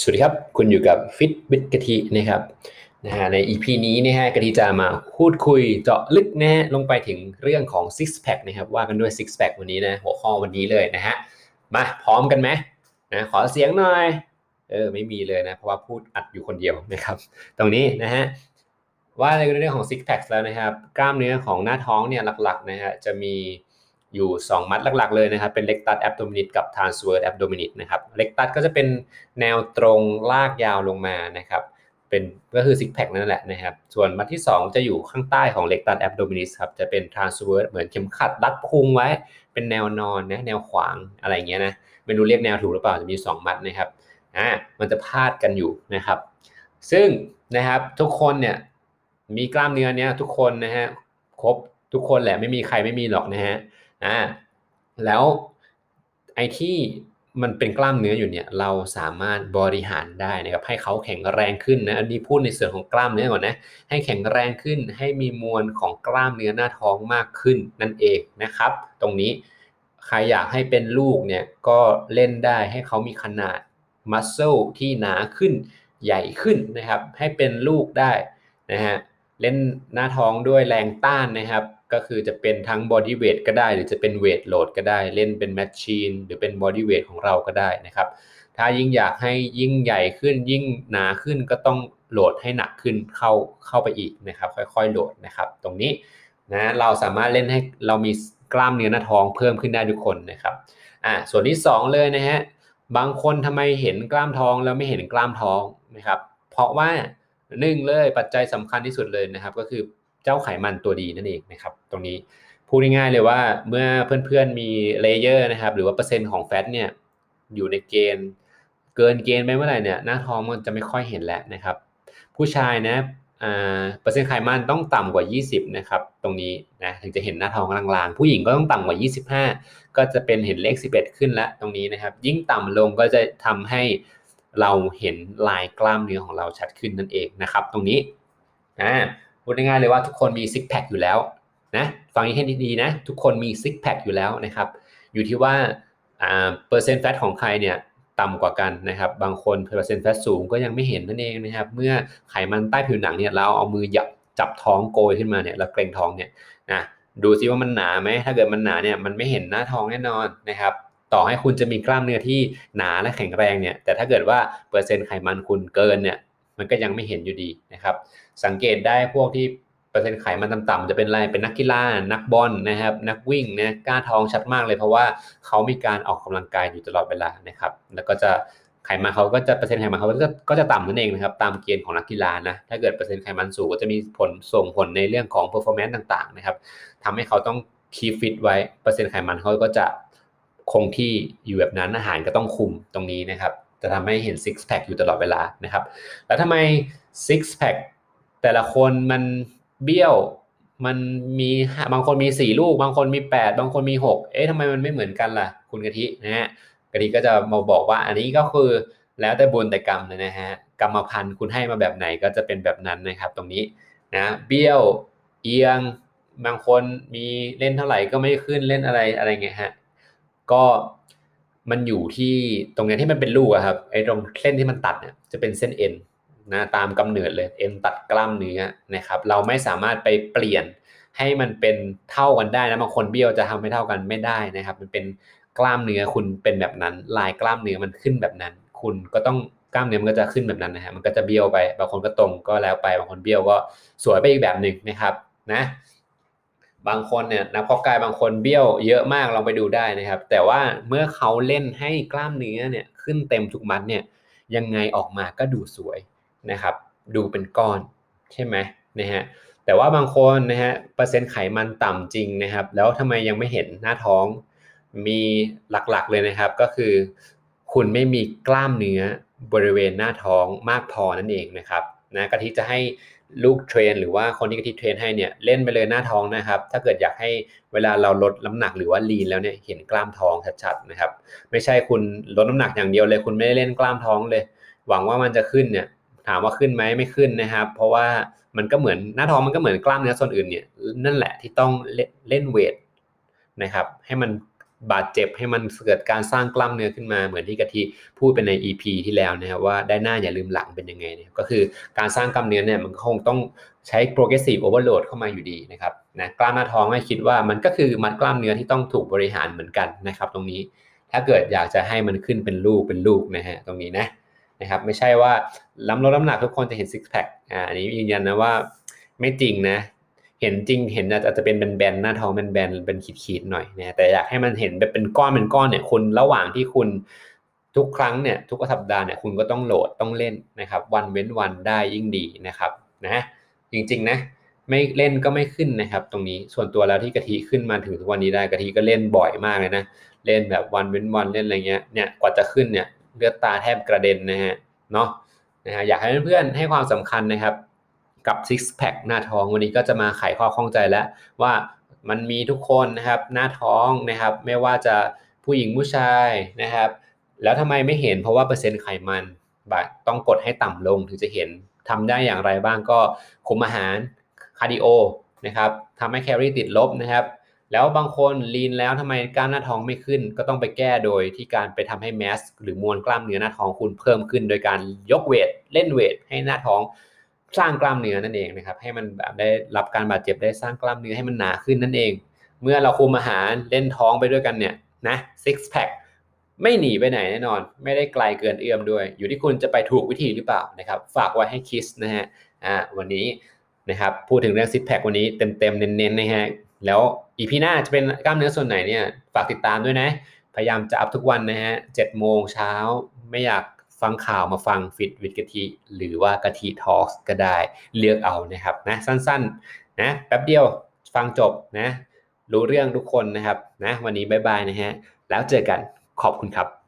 สวัสดีครับ คุณอยู่กับฟิตบิ t กะทินะครับนะฮะใน EP นี้นะฮะกะทิจะมาพูดคุยเจาะลึกนะฮะลงไปถึงเรื่องของ six pack นะครับว่ากันด้วย six pack วันนี้นะหัวข้อวันนี้เลยนะฮะมาพร้อมกันไหมนะขอเสียงหน่อยเออไม่มีเลยนะเพราะว่าพูดอัดอยู่คนเดียวนะครับ ตรงนี้นะฮะว่าในเรื่องของ six pack แล้วนะครับ กล้ามเนื้อของหน้าท้องเนี่ยหลักๆนะฮะจะมี อยู่ 2 มัดหลักๆเลยนะครับ เป็น rectus abdominis กับ transverse abdominis นะครับ rectus ก็จะเป็นแนวตรงลากยาวลงมานะครับเป็นก็คือ six pack นั่นแหละนะครับส่วนมัดที่ 2 จะอยู่ข้างใต้ของ rectus abdominis ครับจะเป็น transverse เหมือนเข็มขัดรัดพุงไว้ เป็นแนวนอนนะแนวขวางอะไรเงี้ยนะไม่รู้เรียกแนวถูกหรือเปล่าจะมี 2 มัดนะครับอ่ามันจะพาดกันอยู่นะครับ ซึ่งนะครับทุกคนเนี่ยมีกล้ามเนื้อเนี้ยทุกคนนะฮะครบทุกคนแหละไม่มีใครไม่มีหรอกนะฮะ อ่าแล้วไอ้ที่มันเป็นกล้ามเนื้ออยู่เนี่ยเราสามารถบริหารได้นะครับให้เขาแข็งแรงขึ้นนะอันนี้พูดในส่วนของกล้ามเนื้อก่อนนะให้แข็งแรงขึ้นให้มีมวลของกล้ามเนื้อหน้าท้องมากขึ้นนั่นเองนะครับ ตรงนี้ใครอยากให้เป็นลูกเนี่ยก็เล่นได้ให้เขามีขนาดมัสเซลที่หนาขึ้นใหญ่ขึ้นนะครับ ให้เป็นลูกได้นะฮะเล่นหน้าท้องด้วยแรงต้านนะครับ ก็คือจะเป็นทั้ง bodyweight ก็ได้ หรือจะเป็น weight load ก็ได้ เล่นเป็น machine หรือเป็น bodyweight ของเราก็ได้นะครับ ถ้ายิ่งอยากให้ยิ่งใหญ่ขึ้นยิ่งหนาขึ้นก็ต้อง load ให้หนักขึ้นเข้าเข้าไปอีกนะครับ ค่อยๆ load นะครับ ตรงนี้นะเราสามารถเล่นให้เรามีกล้ามเนื้อหน้าท้องเพิ่มขึ้นได้ทุกคนนะครับอ่าส่วนที่ 2 เลยนะฮะบางคนทำไมเห็นกล้ามท้องแล้วไม่เห็นกล้ามท้องนะครับ เพราะว่าหนึ่งเลยปัจจัยสำคัญที่สุดเลยนะครับ ก็คือ เจ้าไขมันตัวดีนั่นเองนะครับ ตรงนี้พูดง่ายๆเลยว่าเมื่อเพื่อนๆมี layer นะครับ หรือว่าเปอร์เซ็นต์ของ fat เนี่ยอยู่ในเกณฑ์ เกินเกณฑ์ไปเมื่อไหร่เนี่ยหน้าท้องมันจะไม่ค่อยเห็นแล้วนะครับ ผู้ชายนะเปอร์เซ็นต์ไขมันต้องต่ำกว่า 20 นะครับ ตรงนี้นะถึงจะเห็นหน้าท้องลางๆ ผู้หญิงก็ต้องต่ำกว่า 25 ก็จะเป็นเห็นเลข 11 ขึ้นแล้วตรงนี้นะครับ ยิ่งต่ำลงก็จะทำให้เราเห็นลายกล้ามเนื้อของเราชัดขึ้นนั่นเองนะครับ ตรงนี้อ่า พูดง่ายๆเลยว่าทุกคนมี six pack อยู่แล้วนะฟังให้ดีๆนะ ทุกคนมี six pack อยู่แล้วนะครับ อยู่ที่ว่าเปอร์เซ็นต์ fat ของใครเนี่ยต่ำกว่ากันนะครับ บางคนเปอร์เซ็นต์ fat สูงก็ยังไม่เห็นนั่นเองนะครับ เมื่อไขมันใต้ผิวหนังเนี่ยเราเอามือหยับจับท้องโกยขึ้นมาเนี่ยแล้วเกร็งท้องเนี่ยนะดูซิว่ามันหนาไหมถ้าเกิดมันหนาเนี่ยมันไม่เห็นหน้าท้องแน่นอนนะครับ ต่อให้คุณจะมีกล้ามเนื้อที่หนาและแข็งแรงเนี่ย แต่ถ้าเกิดว่าเปอร์เซ็นต์ไขมันคุณเกินเนี่ย มันก็ยังไม่เห็นอยู่ดีนะครับ สังเกตได้พวกที่เปอร์เซ็นต์ไขมันต่ำๆจะเป็นอะไรเป็นนักกีฬานักบอลนะครับ นักวิ่งนะกล้ามท้องชัดมากเลยเพราะว่าเขามีการออกกำลังกายอยู่ตลอดเวลานะครับ แล้วก็จะไขมันเขาก็จะเปอร์เซ็นต์ไขมันเขาก็จะก็จะต่ำนั่นเองนะครับตามเกณฑ์ของนักกีฬานะถ้าเกิดเปอร์เซ็นต์ไขมันสูงก็จะมีผลส่งผลในเรื่องของ performance ต่างๆนะครับทำให้เขาต้อง keep fit ไว้เปอร์เซ็นต์ไขมันเขาก็จะคงที่อยู่แบบนั้นอาหารก็ต้องคุมตรงนี้นะครับ จะทำให้เห็น six pack อยู่ตลอดเวลานะครับ แล้วทำไม six pack แต่ละคนมันเบี้ยวมันมีบางคนมีสี่ลูก บางคนมีแปดบางคนมีหกเอ๊ะทำไมมันไม่เหมือนกันล่ะ คุณกะทินะฮะกะทิก็จะมาบอกว่าอันนี้ก็คือแล้วแต่บุญแต่กรรมเลยนะฮะกรรมพันธุ์คุณให้มาแบบไหนก็จะเป็นแบบนั้นนะครับ ตรงนี้นะเบี้ยวเอียงบางคนมีเล่นเท่าไหร่ก็ไม่ขึ้นเล่นอะไรอะไรเงี้ยฮะก็ มันอยู่ที่ตรงนี้ที่มันเป็นลูกครับไอ้ตรงเส้นที่มันตัดเนี่ยจะเป็นเส้นเอ็นนะตามกำเนิดเลยเอ็นตัดกล้ามเนื้อนะครับ เราไม่สามารถไปเปลี่ยนให้มันเป็นเท่ากันได้นะบางคนเบี้ยวจะทำไม่เท่ากันไม่ได้นะครับ มันเป็นกล้ามเนื้อคุณเป็นแบบนั้น ลายกล้ามเนื้อมันขึ้นแบบนั้น คุณก็ต้องกล้ามเนื้อมันก็จะขึ้นแบบนั้นนะฮะมันก็จะเบี้ยวไป บางคนก็ตรงก็แล้วไปบางคนเบี้ยวก็สวยไปอีกแบบหนึ่งนะครับนะ บางคนเนี่ยนักพอกายบางคนเบี้ยวเยอะมากลองไปดูได้นะครับ แต่ว่าเมื่อเขาเล่นให้กล้ามเนื้อเนี่ยขึ้นเต็มทุกมัดเนี่ยยังไงออกมาก็ดูสวยนะครับ ดูเป็นก้อนใช่ไหมนะฮะแต่ว่าบางคนนะฮะเปอร์เซ็นต์ไขมันต่ำจริงนะครับ แล้วทำไมยังไม่เห็นหน้าท้องมีหลักๆเลยนะครับ ก็คือ คุณไม่มีกล้ามเนื้อบริเวณหน้าท้องมากพอนั่นเองนะครับนะกะทิจะให้ ลูกเทรน หรือว่าคนที่กะทิเทรนให้เนี่ยเล่นไปเลยหน้าท้องนะครับ ถ้าเกิดอยากให้เวลาเราลดน้ำหนักหรือว่าลีนแล้วเนี่ยเห็นกล้ามท้องชัดๆนะครับ ไม่ใช่คุณลดน้ำหนักอย่างเดียวเลย คุณไม่ได้เล่นกล้ามท้องเลย หวังว่ามันจะขึ้นเนี่ยถามว่าขึ้นไหมไม่ขึ้นนะครับ เพราะว่ามันก็เหมือนหน้าท้องมันก็เหมือนกล้ามเนื้อส่วนอื่นเนี่ยนั่นแหละที่ต้องเล่นเวทนะครับ ให้มัน บาดเจ็บให้มันเกิดการสร้างกล้ามเนื้อขึ้นมา เหมือนที่กะทิพูดเป็นใน EP ที่แล้วนะครับว่าได้หน้าอย่าลืมหลังเป็นยังไงเนี่ยก็คือการสร้างกล้ามเนื้อเนี่ยมันคงต้องใช้ progressive overload เข้ามาอยู่ดีนะครับนะกล้ามหน้าท้องให้คิดว่ามันก็คือมัดกล้ามเนื้อที่ต้องถูกบริหารเหมือนกันนะครับ ตรงนี้ถ้าเกิดอยากจะให้มันขึ้นเป็นลูกเป็นลูกนะฮะตรงนี้นะนะครับไม่ใช่ว่าล้ำลดน้ำหนักทุกคนจะเห็นซิกแพคอ่าอันนี้ยืนยันนะว่าไม่จริงนะ เห็นจริงเห็นอาจจะเป็นแบนๆหน้าท้องแบนๆเป็นขีดๆหน่อยนะแต่อยากให้มันเห็นแบบเป็นก้อนเป็นก้อนเนี่ยคุณระหว่างที่คุณทุกครั้งเนี่ยทุกสัปดาห์เนี่ยคุณก็ต้องโหลดต้องเล่นนะครับ วันเว้นวันได้ยิ่งดีนะครับนะจริงๆนะไม่เล่นก็ไม่ขึ้นนะครับ ตรงนี้ส่วนตัวแล้วที่กะทิขึ้นมาถึงทุกวันนี้ได้กะทิก็เล่นบ่อยมากเลยนะเล่นแบบวันเว้นวันเล่นอะไรเงี้ยเนี่ยกว่าจะขึ้นเนี่ยเลือดตาแทบกระเด็นนะฮะเนาะนะฮะอยากให้เพื่อนๆให้ความสำคัญนะครับ กับ six pack หน้าท้องวันนี้ก็จะมาไขข้อข้องใจแล้วว่ามันมีทุกคนนะครับหน้าท้องนะครับ ไม่ว่าจะผู้หญิงผู้ชายนะครับ แล้วทำไมไม่เห็นเพราะว่าเปอร์เซ็นต์ไขมันต้องกดให้ต่ำลงถึงจะเห็นทำได้อย่างไรบ้างก็คุมอาหารคาร์ดิโอนะครับทำให้แคลอรี่ติดลบนะครับแล้วบางคน lean แล้วทำไมกล้ามหน้าท้องไม่ขึ้น ก็ต้องไปแก้โดยที่การไปทำให้ mass หรือมวลกล้ามเนื้อหน้าท้องคุณเพิ่มขึ้น โดยการยกเวทเล่นเวทให้หน้าท้อง สร้างกล้ามเนื้อนั่นเองนะครับ ให้มันแบบได้รับการบาดเจ็บได้สร้างกล้ามเนื้อให้มันหนาขึ้นนั่นเอง เมื่อเราคุมอาหารเล่นท้องไปด้วยกันเนี่ยนะ six pack ไม่หนีไปไหนแน่นอน ไม่ได้ไกลเกินเอื้อมด้วย อยู่ที่คุณจะไปถูกวิธีหรือเปล่านะครับ ฝากไว้ให้คิดนะฮะอ่าวันนี้นะครับพูดถึงเรื่องซิ p แพควันนี้เต็มๆเน้นๆนะฮะแล้วอีพีหน้าจะเป็นกล้ามเนื้อส่วนไหนเนี่ยฝากติดตามด้วยนะ พยายามจะอัพทุกวันนะฮะเจ็ดโมงเช้าไม่อยาก ฟังข่าวมาฟังฟิตวิดกะทิหรือว่ากะทิทอล์กก็ได้เลือกเอานะครับนะสั้นๆนะแป๊บเดียวฟังจบนะรู้เรื่องทุกคนนะครับนะวันนี้บายบายนะฮะแล้วเจอกันขอบคุณครับ